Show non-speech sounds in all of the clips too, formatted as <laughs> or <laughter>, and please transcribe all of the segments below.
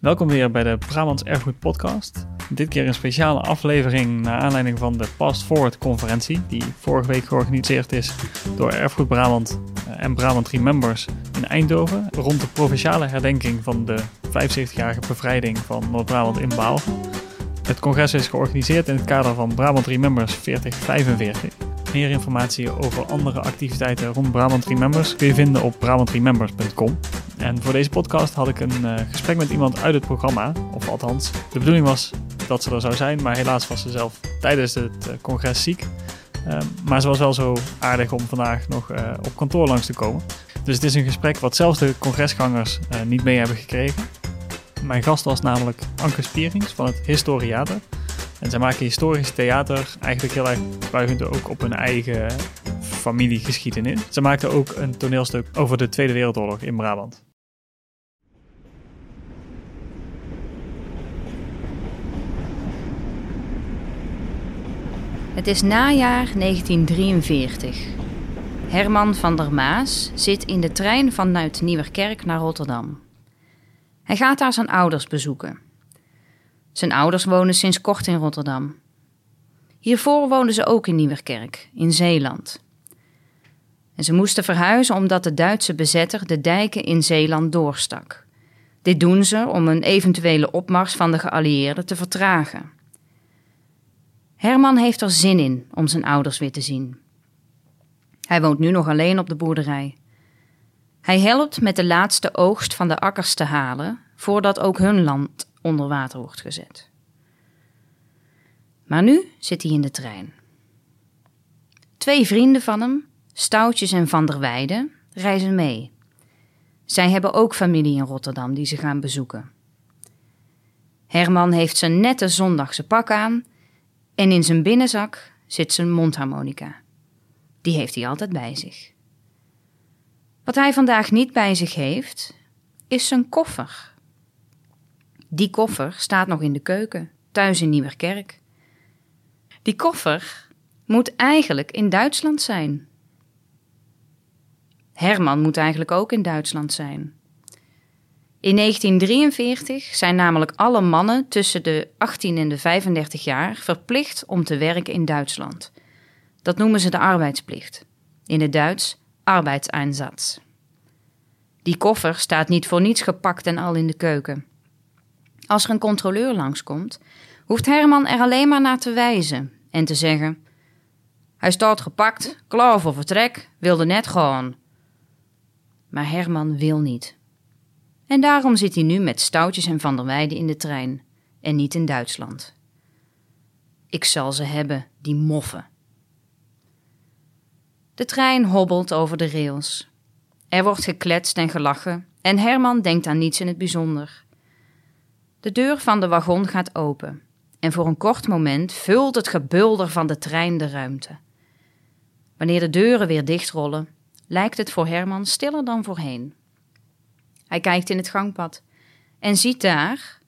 Welkom weer bij de Brabants Erfgoed Podcast. Dit keer een speciale aflevering naar aanleiding van de Past Forward conferentie, die vorige week georganiseerd is door Erfgoed Brabant eh, en Brabant Remembers in Eindhoven, rond de provinciale herdenking van de 75-jarige bevrijding van Noord-Brabant in Baal. Het congres is georganiseerd in het kader van Brabant Remembers 4045. Meer informatie over andere activiteiten rond Brabant Remembers kun je vinden op brabantremembers.com. En voor deze podcast had ik een uh, gesprek met iemand uit het programma, of althans, de bedoeling was dat ze er zou zijn, maar helaas was ze zelf tijdens het uh, congres ziek. Uh, maar ze was wel zo aardig om vandaag nog uh, op kantoor langs te komen. Dus het is een gesprek wat zelfs de congresgangers niet mee hebben gekregen. Mijn gast was namelijk Anke Spierings van het Historiater. En zij maken historisch theater eigenlijk heel erg buigend ook op hun eigen familiegeschiedenis. Ze maakten ook een toneelstuk over de Tweede Wereldoorlog in Brabant. Het is najaar 1943. Herman van der Maas zit in de trein vanuit Nieuwerkerk naar Rotterdam. Hij gaat daar zijn ouders bezoeken. Zijn ouders wonen sinds kort in Rotterdam. Hiervoor woonden ze ook in Nieuwerkerk, in Zeeland. En ze moesten verhuizen omdat de Duitse bezetter de dijken in Zeeland doorstak. Dit doen ze om een eventuele opmars van de geallieerden te vertragen. Herman heeft er zin in om zijn ouders weer te zien. Hij woont nu nog alleen op de boerderij. Hij helpt met de laatste oogst van de akkers te halen voordat ook hun land onder water wordt gezet. Maar nu zit hij in de trein. Twee vrienden van hem, Stoutjes en Van der Weijden, reizen mee. Zij hebben ook familie in Rotterdam die ze gaan bezoeken. Herman heeft zijn nette zondagse pak aan en in zijn binnenzak zit zijn mondharmonica. Die heeft hij altijd bij zich. Wat hij vandaag niet bij zich heeft, is zijn koffer. Die koffer staat nog in de keuken, thuis in Nieuwerkerk. Die koffer moet eigenlijk in Duitsland zijn. Herman moet eigenlijk ook in Duitsland zijn. In 1943 zijn namelijk alle mannen tussen de 18 en de 35 jaar verplicht om te werken in Duitsland. Dat noemen ze de arbeidsplicht. In het Duits arbeidseinsatz. Die koffer staat niet voor niets gepakt en al in de keuken. Als er een controleur langskomt, hoeft Herman er alleen maar naar te wijzen en te zeggen: Hij staat gepakt, klaar voor vertrek, wilde net gaan. Maar Herman wil niet. En daarom zit hij nu met Stoutjes en Van der Weijden in de trein en niet in Duitsland. Ik zal ze hebben, die moffen. De trein hobbelt over de rails. Er wordt gekletst en gelachen en Herman denkt aan niets in het bijzonder. De deur van de wagon gaat open en voor een kort moment vult het gebulder van de trein de ruimte. Wanneer de deuren weer dichtrollen, lijkt het voor Herman stiller dan voorheen. Hij kijkt in het gangpad en ziet daar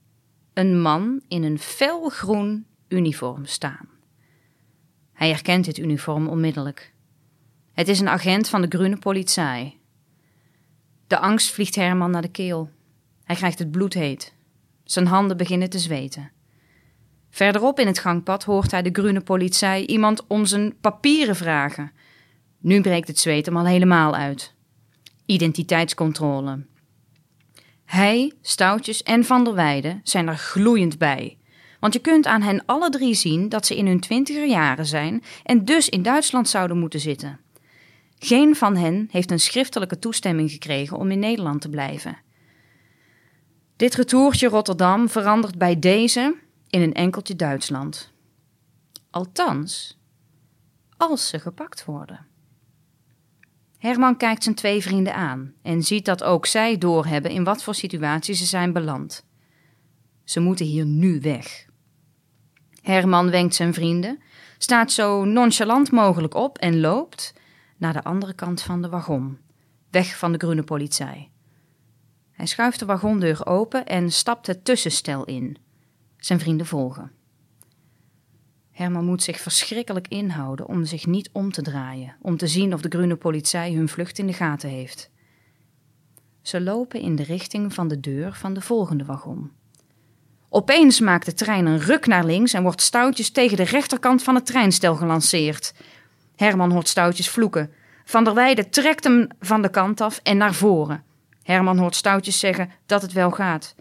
een man in een felgroen uniform staan. Hij herkent dit uniform onmiddellijk. Het is een agent van de Groene Politie. De angst vliegt Herman naar de keel. Hij krijgt het bloed heet. Zijn handen beginnen te zweten. Verderop in het gangpad hoort hij de Groene Politie iemand om zijn papieren vragen. Nu breekt het zweet hem al helemaal uit. Identiteitscontrole. Hij, Stoutjes en Van der Weijden zijn er gloeiend bij. Want je kunt aan hen alle drie zien dat ze in hun twintiger jaren zijn en dus in Duitsland zouden moeten zitten. Geen van hen heeft een schriftelijke toestemming gekregen om in Nederland te blijven. Dit retourtje Rotterdam verandert bij deze in een enkeltje Duitsland. Althans, als ze gepakt worden. Herman kijkt zijn twee vrienden aan en ziet dat ook zij doorhebben in wat voor situatie ze zijn beland. Ze moeten hier nu weg. Herman wenkt zijn vrienden, staat zo nonchalant mogelijk op en loopt naar de andere kant van de wagon, weg van de groene politie. Hij schuift de wagondeur open en stapt het tussenstel in. Zijn vrienden volgen. Herman moet zich verschrikkelijk inhouden om zich niet om te draaien, om te zien of de groene politie hun vlucht in de gaten heeft. Ze lopen in de richting van de deur van de volgende wagon, Opeens maakt de trein een ruk naar links en wordt Stoutjes tegen de rechterkant van het treinstel gelanceerd. Herman hoort Stoutjes vloeken. Van der Weijden trekt hem van de kant af en naar voren. Herman hoort Stoutjes zeggen dat het wel gaat.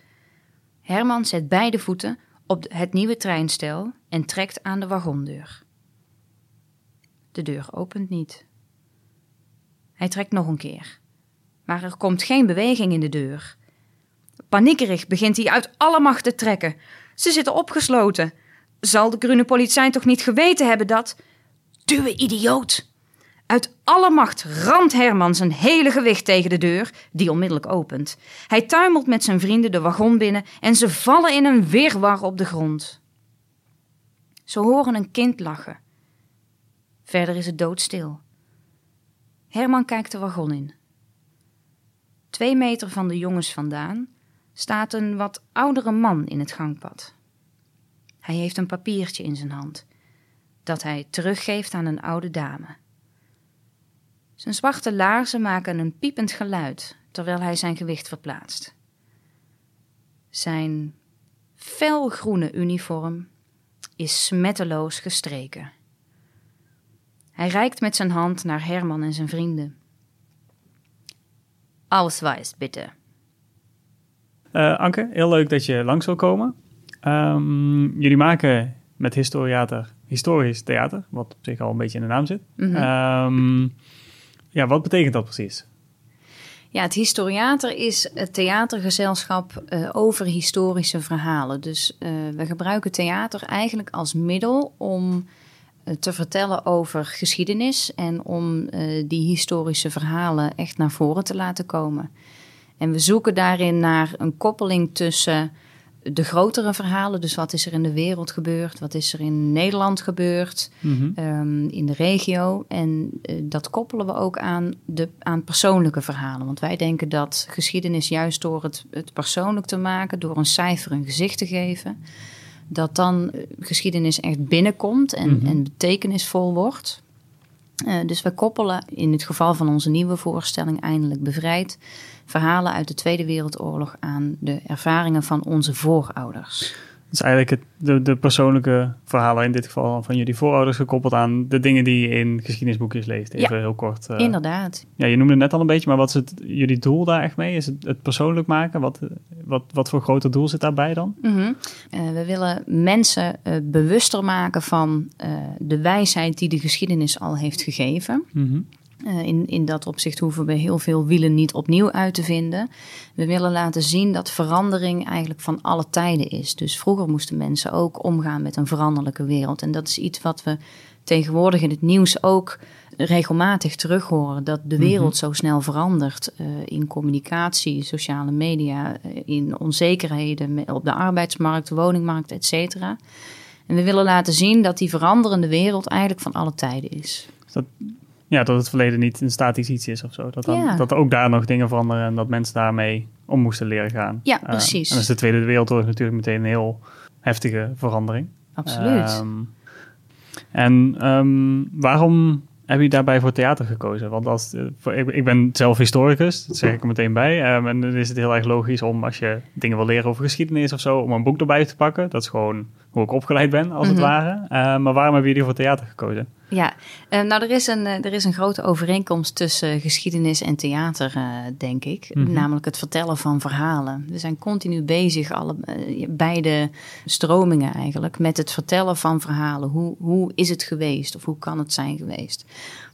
Herman zet beide voeten op het nieuwe treinstel en trekt aan de wagondeur. De deur opent niet. Hij trekt nog een keer. Maar er komt geen beweging in de deur. Paniekerig begint hij uit alle macht te trekken. Ze zitten opgesloten. Zal de groene politie toch niet geweten hebben dat. Duwe idioot! Uit alle macht ramt Herman zijn hele gewicht tegen de deur, die onmiddellijk opent. Hij tuimelt met zijn vrienden de wagon binnen en ze vallen in een wirwar op de grond. Ze horen een kind lachen. Verder is het doodstil. Herman kijkt de wagon in. Twee meter van de jongens vandaan staat een wat oudere man in het gangpad. Hij heeft een papiertje in zijn hand, dat hij teruggeeft aan een oude dame. Zijn zwarte laarzen maken een piepend geluid terwijl hij zijn gewicht verplaatst. Zijn felgroene uniform is smetteloos gestreken. Hij reikt met zijn hand naar Herman en zijn vrienden. Ausweis, bitte. Uh, Anke, heel leuk dat je langs wil komen. Um, jullie maken met Historiater historisch theater, wat op zich al een beetje in de naam zit. Mm -hmm. um, ja, wat betekent dat precies? Ja, het Historiater is het theatergezelschap uh, over historische verhalen. Dus uh, we gebruiken theater eigenlijk als middel om uh, te vertellen over geschiedenis en om die historische verhalen echt naar voren te laten komen. En we zoeken daarin naar een koppeling tussen de grotere verhalen. Dus wat is er in de wereld gebeurd? Wat is er in Nederland gebeurd? Mm -hmm. in de regio. En uh, dat koppelen we ook aan, de, aan persoonlijke verhalen. Want wij denken dat geschiedenis juist door het, het persoonlijk te maken, door een cijfer een gezicht te geven, dat dan uh, geschiedenis echt binnenkomt en, mm -hmm. en betekenisvol wordt. Uh, dus we koppelen in het geval van onze nieuwe voorstelling Eindelijk Bevrijd verhalen uit de Tweede Wereldoorlog aan de ervaringen van onze voorouders. Dus eigenlijk het, de, de, persoonlijke verhalen in dit geval van jullie voorouders gekoppeld aan de dingen die je in geschiedenisboekjes leest. Even ja, heel kort. Uh, inderdaad. Ja, je noemde het net al een beetje, maar wat is het, jullie doel daar echt mee? Is het, het persoonlijk maken? Wat, wat, wat voor groter doel zit daarbij dan? Mm -hmm. uh, we willen mensen uh, bewuster maken van de wijsheid die de geschiedenis al heeft gegeven. Mm -hmm. Uh, in, in dat opzicht hoeven we heel veel wielen niet opnieuw uit te vinden. We willen laten zien dat verandering eigenlijk van alle tijden is. Dus vroeger moesten mensen ook omgaan met een veranderlijke wereld. En dat is iets wat we tegenwoordig in het nieuws ook regelmatig terug horen. Dat de wereld -hmm. zo snel verandert uh, in communicatie, sociale media, uh, in onzekerheden op de arbeidsmarkt, de woningmarkt, et cetera. En we willen laten zien dat die veranderende wereld eigenlijk van alle tijden is. Dat ja, dat het verleden niet een statisch iets is of zo. Dat, dan, ja. dat ook daar nog dingen veranderen en dat mensen daarmee om moesten leren gaan. Ja, precies. Uh, en dat is de Tweede Wereldoorlog natuurlijk meteen een heel heftige verandering. Absoluut. Um, en um, waarom heb je daarbij voor theater gekozen? Want als, ik, ik ben zelf historicus, dat zeg ik er meteen bij. Um, en dan is het heel erg logisch om als je dingen wil leren over geschiedenis of zo, om een boek erbij te pakken. Dat is gewoon hoe ik opgeleid ben, als mm -hmm. het ware. Uh, maar waarom hebben jullie voor theater gekozen? Ja, uh, nou er is, een, uh, er is een grote overeenkomst tussen geschiedenis en theater, uh, denk ik. Mm -hmm. Namelijk het vertellen van verhalen. We zijn continu bezig, alle, beide stromingen eigenlijk, met het vertellen van verhalen. Hoe, hoe is het geweest of hoe kan het zijn geweest?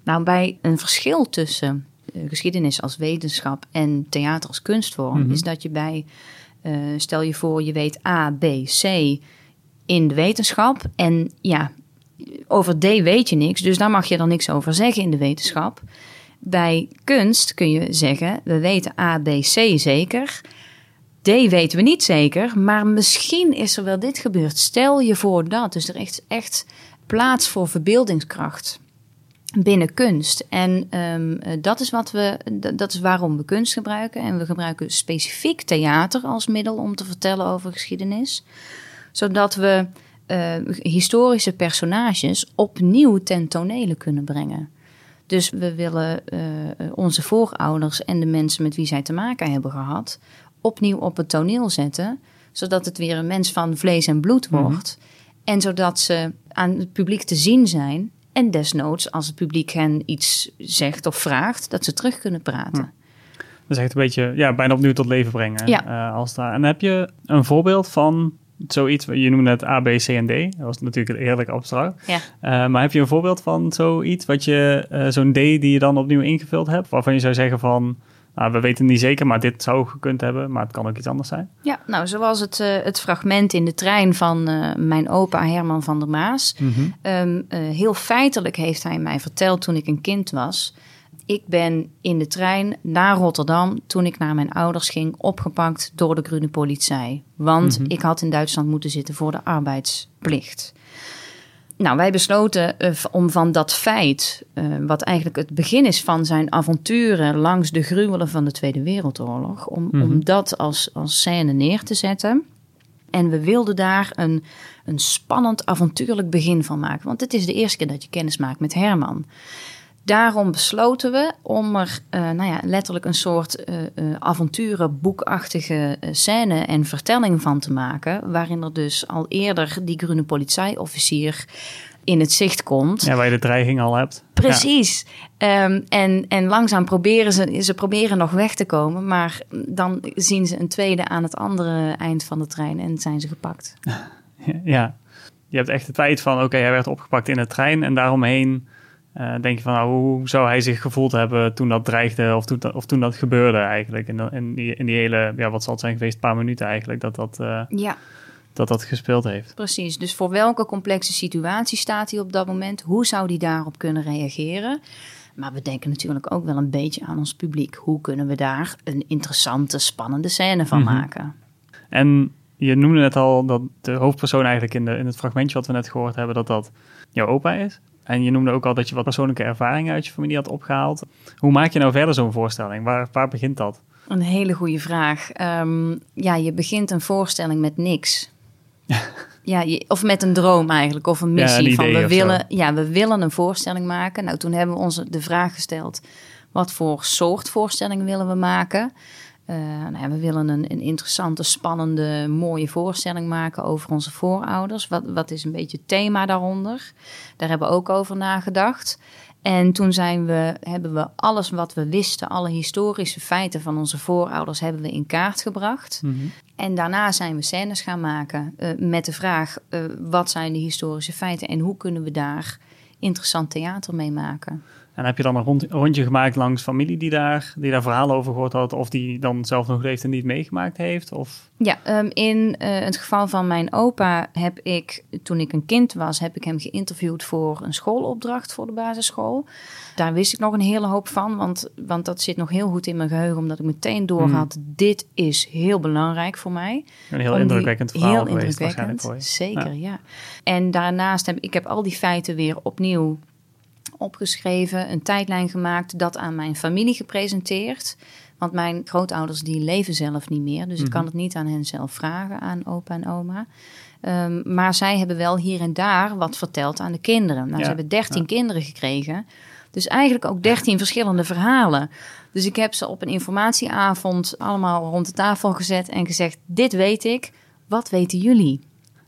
Nou, bij een verschil tussen geschiedenis als wetenschap en theater als kunstvorm, mm -hmm. is dat je bij, stel je voor, je weet A, B, C in de wetenschap. En ja, over D weet je niks, dus daar mag je dan niks over zeggen in de wetenschap. Bij kunst kun je zeggen, we weten A, B, C zeker. D weten we niet zeker, maar misschien is er wel dit gebeurd. Stel je voor dat. Dus er is echt plaats voor verbeeldingskracht binnen kunst. En um, dat is wat we, dat is waarom we kunst gebruiken. En we gebruiken specifiek theater als middel om te vertellen over geschiedenis zodat we uh, historische personages opnieuw ten tonele kunnen brengen. Dus we willen uh, onze voorouders en de mensen met wie zij te maken hebben gehad opnieuw op het toneel zetten, zodat het weer een mens van vlees en bloed Mhm. wordt. En zodat ze aan het publiek te zien zijn. En desnoods, als het publiek hen iets zegt of vraagt, dat ze terug kunnen praten. Dat is echt een beetje, ja, bijna opnieuw tot leven brengen. Ja. eh, als daar. En heb je een voorbeeld van zoiets, je noemde het A, B, C en D. Dat was natuurlijk heerlijk abstract. Ja. Eh, maar heb je een voorbeeld van zoiets, wat je, eh, zo'n D die je dan opnieuw ingevuld hebt, waarvan je zou zeggen van, nou, we weten niet zeker, maar dit zou gekund hebben, maar het kan ook iets anders zijn. Ja, nou, zoals het, eh, het fragment in de trein van mijn opa Herman van der Maas. Ehm, eh, heel feitelijk heeft hij mij verteld toen ik een kind was. Ik ben in de trein naar Rotterdam toen ik naar mijn ouders ging, opgepakt door de groene politie. Want ik had in Duitsland moeten zitten voor de arbeidsplicht. Nou, wij besloten eh, om van dat feit, eh, wat eigenlijk het begin is van zijn avonturen langs de gruwelen van de Tweede Wereldoorlog, om, om dat als, als scène neer te zetten. En we wilden daar een, een spannend, avontuurlijk begin van maken. Want het is de eerste keer dat je kennis maakt met Herman. Daarom besloten we om er eh, nou ja, letterlijk een soort eh eh, avonturenboekachtige scène en vertelling van te maken. Waarin er dus al eerder die groene politieofficier in het zicht komt. Ja, waar je de dreiging al hebt. Precies. Ehm, en, en langzaam proberen ze, ze proberen nog weg te komen, maar dan zien ze een tweede aan het andere eind van de trein en zijn ze gepakt. <laughs> Ja. Je hebt echt het feit van, oké, hij werd opgepakt in de trein en daaromheen eh, denk je van, nou, hoe zou hij zich gevoeld hebben toen dat dreigde of toen dat, of toen dat gebeurde eigenlijk. In, die, in die hele, ja, wat zal het zijn geweest, paar minuten eigenlijk, dat dat, eh, Ja, dat, dat gespeeld heeft. precies. Dus voor welke complexe situatie staat hij op dat moment? Hoe zou hij daarop kunnen reageren? Maar we denken natuurlijk ook wel een beetje aan ons publiek. Hoe kunnen we daar een interessante, spannende scène van Mhm. maken? En je noemde net al dat de hoofdpersoon eigenlijk in, de, in het fragmentje wat we net gehoord hebben, dat dat jouw opa is. En je noemde ook al dat je wat persoonlijke ervaringen uit je familie had opgehaald. Hoe maak je nou verder zo'n voorstelling? Waar, waar begint dat? Een hele goede vraag. Ehm, ja, je begint een voorstelling met niks. Ja, je- of met een droom eigenlijk, of een Ja, missie. een van we zo. willen, ja, we willen een voorstelling maken. Nou, toen hebben we ons de vraag gesteld: wat voor soort voorstelling willen we maken? Eh, nou ja, we willen een, een interessante, spannende, mooie voorstelling maken over onze voorouders. Wat, wat is een beetje het thema daaronder? Daar hebben we ook over nagedacht. En toen zijn we, hebben we alles wat we wisten, alle historische feiten van onze voorouders, hebben we in kaart gebracht. En daarna zijn we scènes gaan maken eh, met de vraag: eh, wat zijn de historische feiten en hoe kunnen we daar interessant theater mee maken? En heb je dan een rond- rondje gemaakt langs familie die daar, die daar verhalen over gehoord had, of die dan zelf nog leeft en niet meegemaakt heeft? Of Ja, ehm, in eh, het geval van mijn opa heb ik, toen ik een kind was, heb ik hem geïnterviewd voor een schoolopdracht voor de basisschool. Daar wist ik nog een hele hoop van, want, want dat zit nog heel goed in mijn geheugen, omdat ik meteen doorhad, dit is heel belangrijk voor mij. een heel indrukwekkend verhaal heel geweest indrukwekkend, waarschijnlijk voor je. Zeker, ja. En daarnaast heb ik heb al die feiten weer opnieuw opgeschreven, een tijdlijn gemaakt, dat aan mijn familie gepresenteerd. Want mijn grootouders die leven zelf niet meer, dus ik kan het niet aan hen zelf vragen, aan opa en oma. Ehm, maar zij hebben wel hier en daar wat verteld aan de kinderen. Nou, Ja, ze hebben dertien kinderen gekregen. Dus eigenlijk ook dertien verschillende verhalen. Dus ik heb ze op een informatieavond allemaal rond de tafel gezet en gezegd: Dit weet ik, wat weten jullie?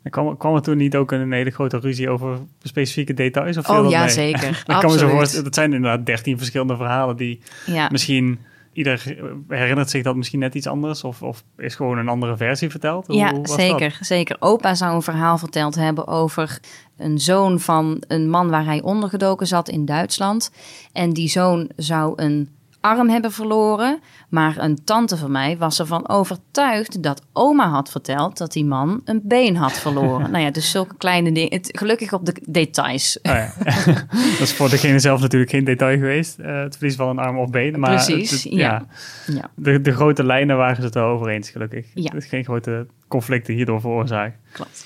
En kwam, kwam er toen niet ook een hele grote ruzie over specifieke details? Of Oh dat ja, mee? zeker. <laughs> Ik kan me zo voorstellen, dat zijn inderdaad dertien verschillende verhalen die Ja. misschien... Ieder herinnert zich dat misschien net iets anders of, of is gewoon een andere versie verteld? Hoe- Ja, hoe dat? zeker, zeker. Opa zou een verhaal verteld hebben over een zoon van een man waar hij ondergedoken zat in Duitsland. En die zoon zou een arm hebben verloren. Maar een tante van mij was ervan overtuigd dat oma had verteld dat die man een been had verloren. <laughs> nou ja, dus zulke kleine dingen. Het- Gelukkig op de details. Oh ja. <laughs> dat is voor degene zelf natuurlijk geen detail geweest. eh, het verlies van een arm of been. Maar Precies, het- het- ja. Ja, De, de grote lijnen waren ze het wel over eens, gelukkig. Ja. Is geen grote conflicten hierdoor veroorzaakt. klopt.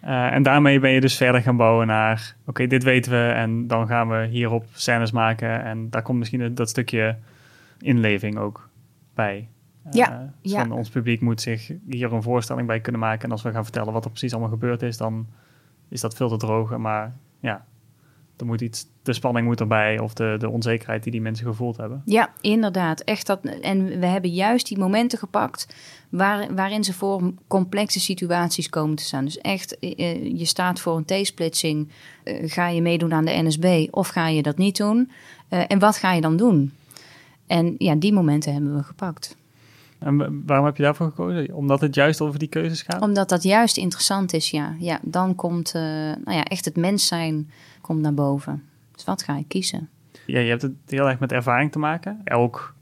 Eh, en daarmee ben je dus verder gaan bouwen naar... Oké, dit weten we en dan gaan we hierop scènes maken. En daar komt misschien dat stukje inleving ook bij. Eh, Ja, dus ja. Van ons publiek moet zich hier een voorstelling bij kunnen maken. En als we gaan vertellen wat er precies allemaal gebeurd is... dan is dat veel te droog. Maar ja, er moet iets, de spanning moet erbij of de, de onzekerheid die die mensen gevoeld hebben. Ja, inderdaad. Echt dat, en we hebben juist die momenten gepakt waar, waarin ze voor complexe situaties komen te staan. Dus echt, eh, eh, je staat voor een T-splitsing. Ga je meedoen aan de NSB of ga je dat niet doen? en wat ga je dan doen? En ja, die momenten hebben we gepakt. En waarom heb je daarvoor gekozen? Omdat het juist over die keuzes gaat? Omdat dat juist interessant is, ja. ja dan komt nou ja, echt het mens zijn komt naar boven. Dus wat ga je kiezen? Ja, je hebt het heel erg met ervaring te maken. Elk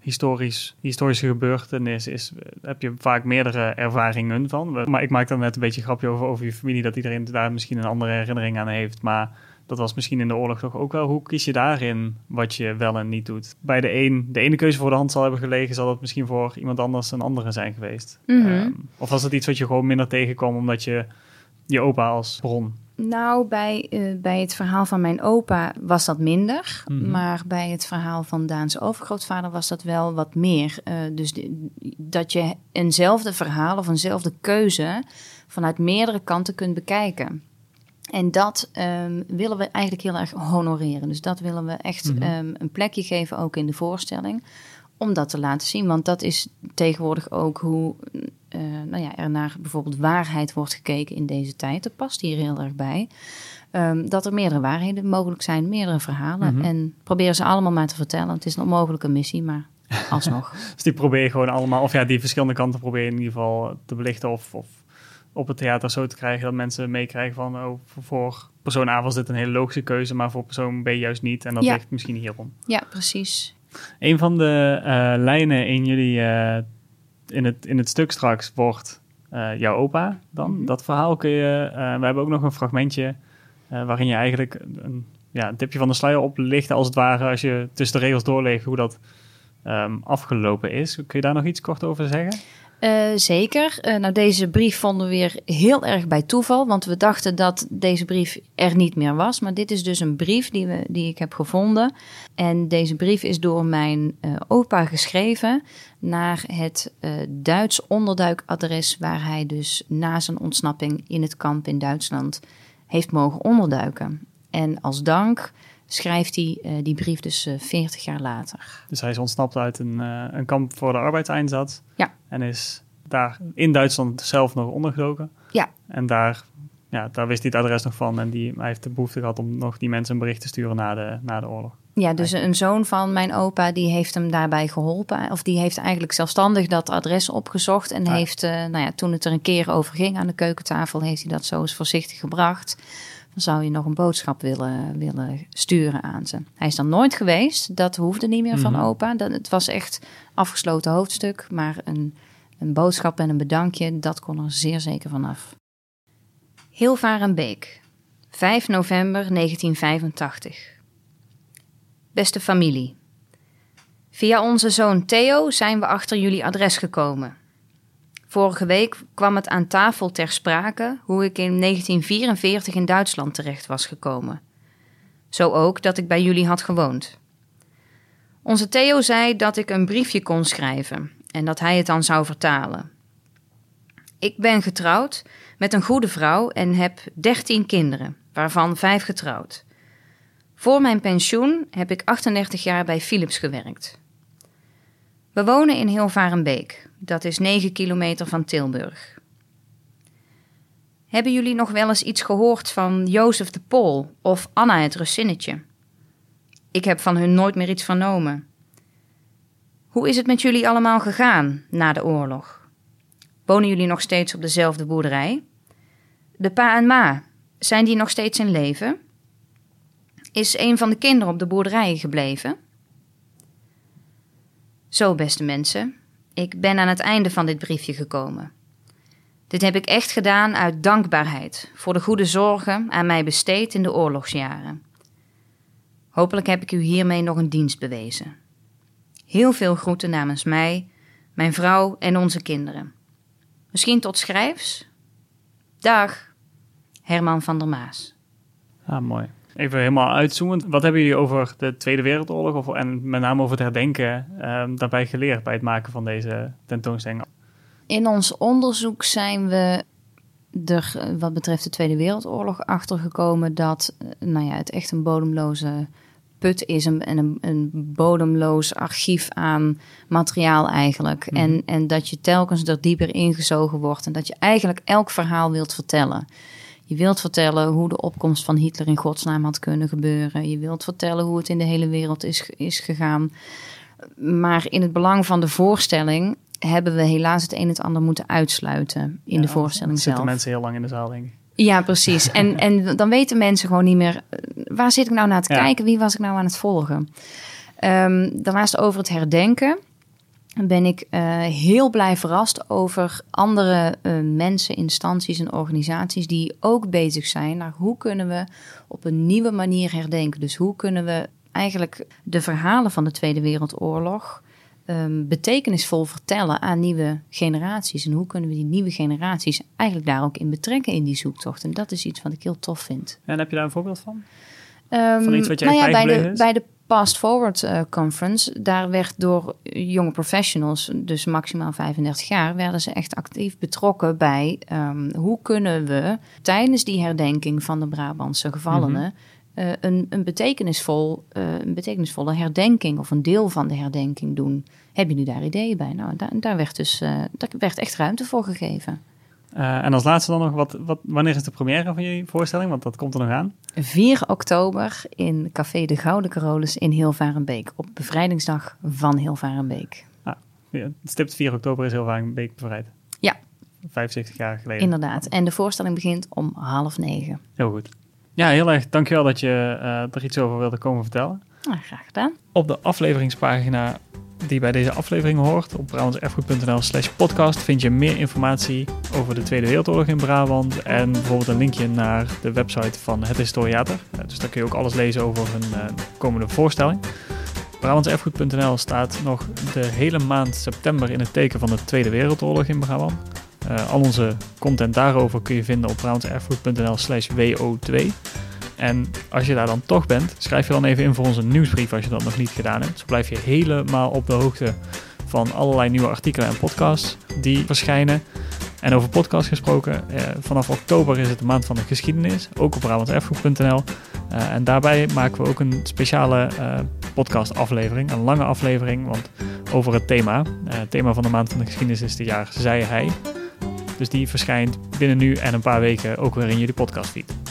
historisch, historische gebeurtenis is, heb je vaak meerdere ervaringen van. Maar ik maak dan net een beetje een grapje over, over je familie, dat iedereen daar misschien een andere herinnering aan heeft. Maar dat was misschien in de oorlog toch ook wel. Hoe kies je daarin wat je wel en niet doet? Bij de een, de ene keuze voor de hand zal hebben gelegen, zal het misschien voor iemand anders een andere zijn geweest. Mhm. Ehm, of was het iets wat je gewoon minder tegenkwam omdat je je opa als bron nou, bij, uh, bij het verhaal van mijn opa was dat minder. Mhm. Maar bij het verhaal van Daans overgrootvader was dat wel wat meer. Uh, dus dat je eenzelfde verhaal of eenzelfde keuze vanuit meerdere kanten kunt bekijken. En dat um, willen we eigenlijk heel erg honoreren. Dus dat willen we echt mm um, een plekje geven, ook in de voorstelling. Om dat te laten zien. Want dat is tegenwoordig ook hoe uh, nou ja, er naar bijvoorbeeld waarheid wordt gekeken in deze tijd. Dat past hier heel erg bij. Um, dat er meerdere waarheden mogelijk zijn, meerdere verhalen. Mhm. En proberen ze allemaal maar te vertellen. Het is een onmogelijke missie, maar <laughs> alsnog. dus die probeer je gewoon allemaal, of ja, die verschillende kanten probeer je in ieder geval te belichten. Of, of op het theater zo te krijgen dat mensen meekrijgen van, oh, voor persoon A was dit een hele logische keuze, maar voor persoon B juist niet. En dat ligt misschien hierom. Ja, precies. Een van de uh, lijnen in jullie uh, in het, in het stuk straks wordt uh, jouw opa dan. Mhm. Dat verhaal kun je... We hebben ook nog een fragmentje waarin je eigenlijk een, ja, een tipje van de sluier oplicht als het ware... als je tussen de regels doorleeft hoe dat um, afgelopen is. Kun je daar nog iets kort over zeggen? Uh, zeker. Uh, nou, deze brief vonden we weer heel erg bij toeval, want we dachten dat deze brief er niet meer was. Maar dit is dus een brief die, we, die ik heb gevonden. En deze brief is door mijn uh, opa geschreven naar het Duits onderduikadres, waar hij dus na zijn ontsnapping in het kamp in Duitsland heeft mogen onderduiken. En als dank schrijft hij die brief dus 40 jaar later. Dus hij is ontsnapt uit een, een kamp voor de arbeidseinsatz. Ja. En is daar in Duitsland zelf nog ondergedoken. Ja. En daar, ja, daar wist hij het adres nog van. En die, hij heeft de behoefte gehad om nog die mensen een bericht te sturen na de, na de oorlog. Ja, dus een zoon van mijn opa, die heeft hem daarbij geholpen. Of die heeft eigenlijk zelfstandig dat adres opgezocht. En heeft, uh, nou ja, toen het er een keer over ging aan de keukentafel, heeft hij dat zo eens voorzichtig gebracht. Dan zou je nog een boodschap willen, willen sturen aan ze. Hij is dan nooit geweest. Dat hoefde niet meer van mhm. opa. Dat, het was echt afgesloten hoofdstuk. Maar een, een boodschap en een bedankje, dat kon er zeer zeker vanaf. Hilvarenbeek, 5 november 1985. Beste familie. Via onze zoon Theo zijn we achter jullie adres gekomen. Vorige week kwam het aan tafel ter sprake hoe ik in 1944 in Duitsland terecht was gekomen. Zo ook dat ik bij jullie had gewoond. Onze Theo zei dat ik een briefje kon schrijven en dat hij het dan zou vertalen. Ik ben getrouwd met een goede vrouw en heb 13 kinderen, waarvan vijf getrouwd. Voor mijn pensioen heb ik 38 jaar bij Philips gewerkt. We wonen in Hilvarenbeek, dat is 9 kilometer van Tilburg. Hebben jullie nog wel eens iets gehoord van Jozef de Pol of Anna het Russinnetje? Ik heb van hun nooit meer iets vernomen. Hoe is het met jullie allemaal gegaan na de oorlog? Wonen jullie nog steeds op dezelfde boerderij? De pa en ma, zijn die nog steeds in leven? Is een van de kinderen op de boerderij gebleven? Zo, beste mensen, ik ben aan het einde van dit briefje gekomen. Dit heb ik echt gedaan uit dankbaarheid voor de goede zorgen aan mij besteed in de oorlogsjaren. Hopelijk heb ik u hiermee nog een dienst bewezen. Heel veel groeten namens mij, mijn vrouw en onze kinderen. Misschien tot schrijfs? Dag, Herman van der Maas. Ah, mooi. Even helemaal uitzoomend. Wat hebben jullie over de Tweede Wereldoorlog of, en met name over het herdenken um, daarbij geleerd bij het maken van deze tentoonstelling? In ons onderzoek zijn we er eh, wat betreft de Tweede Wereldoorlog achter gekomen dat eh, nou ja, het echt een bodemloze put is en een, een, een bodemloos archief aan materiaal eigenlijk. Mhm. en, en dat je telkens er dieper ingezogen wordt en dat je eigenlijk elk verhaal wilt vertellen. Je wilt vertellen hoe de opkomst van Hitler in godsnaam had kunnen gebeuren. Je wilt vertellen hoe het in de hele wereld is, is gegaan. Maar in het belang van de voorstelling hebben we helaas het een en het ander moeten uitsluiten in Ja, de voorstelling zitten zelf. mensen heel lang in de zaal, denk ik. Ja, precies. <laughs> En, en dan weten mensen gewoon niet meer... eh, waar zit ik nou naar te Ja. kijken? Wie was ik nou aan het volgen? Ehm, daarnaast over het herdenken ben ik eh, heel blij verrast over andere eh, mensen, instanties en organisaties die ook bezig zijn naar hoe kunnen we op een nieuwe manier herdenken. Dus hoe kunnen we eigenlijk de verhalen van de Tweede Wereldoorlog ehm, betekenisvol vertellen aan nieuwe generaties. En hoe kunnen we die nieuwe generaties eigenlijk daar ook in betrekken in die zoektocht. En dat is iets wat ik heel tof vind. En heb je daar een voorbeeld van? Ehm, Van iets wat je nou ja, bij de, bij de Past Forward eh, Conference, daar werd door jonge professionals, dus maximaal 35 jaar, werden ze echt actief betrokken bij ehm, hoe kunnen we tijdens die herdenking van de Brabantse gevallenen Mhm. eh, een, een, betekenisvol, eh, een betekenisvolle herdenking of een deel van de herdenking doen. Hebben jullie daar ideeën bij? Nou, daar, daar werd dus daar werd echt ruimte voor gegeven. Eh, en als laatste dan nog, wat, wat, wanneer is de première van jullie voorstelling? Want dat komt er nog aan. 4 oktober in Café de Gouden Carolus in Hilvarenbeek. Op bevrijdingsdag van Hilvarenbeek. Ja, het stipt 4 oktober is week bevrijd. Ja. 75 jaar geleden. Inderdaad. En de voorstelling begint om half negen. Heel goed. Ja, heel erg dankjewel dat je eh, er iets over wilde komen vertellen. Nou, graag gedaan. Op de afleveringspagina die bij deze aflevering hoort, op brabantserfgoed.nl slash podcast, vind je meer informatie over de Tweede Wereldoorlog in Brabant en bijvoorbeeld een linkje naar de website van het Historiater. Eh, dus daar kun je ook alles lezen over een eh, komende voorstelling. Brabantserfgoed.nl staat nog de hele maand september in het teken van de Tweede Wereldoorlog in Brabant. Eh, al onze content daarover kun je vinden op brabantserfgoed.nl slash wo2. En als je daar dan toch bent, schrijf je dan even in voor onze nieuwsbrief als je dat nog niet gedaan hebt. Zo blijf je helemaal op de hoogte van allerlei nieuwe artikelen en podcasts die verschijnen. En over podcast gesproken, eh, vanaf oktober is het de maand van de geschiedenis, ook op brabantserfgoed.nl. Eh, en daarbij maken we ook een speciale eh podcast aflevering, een lange aflevering, want over het thema. Eh, het thema van de maand van de geschiedenis is dit jaar Zij Hij. Dus die verschijnt binnen nu en een paar weken ook weer in jullie podcastfeed.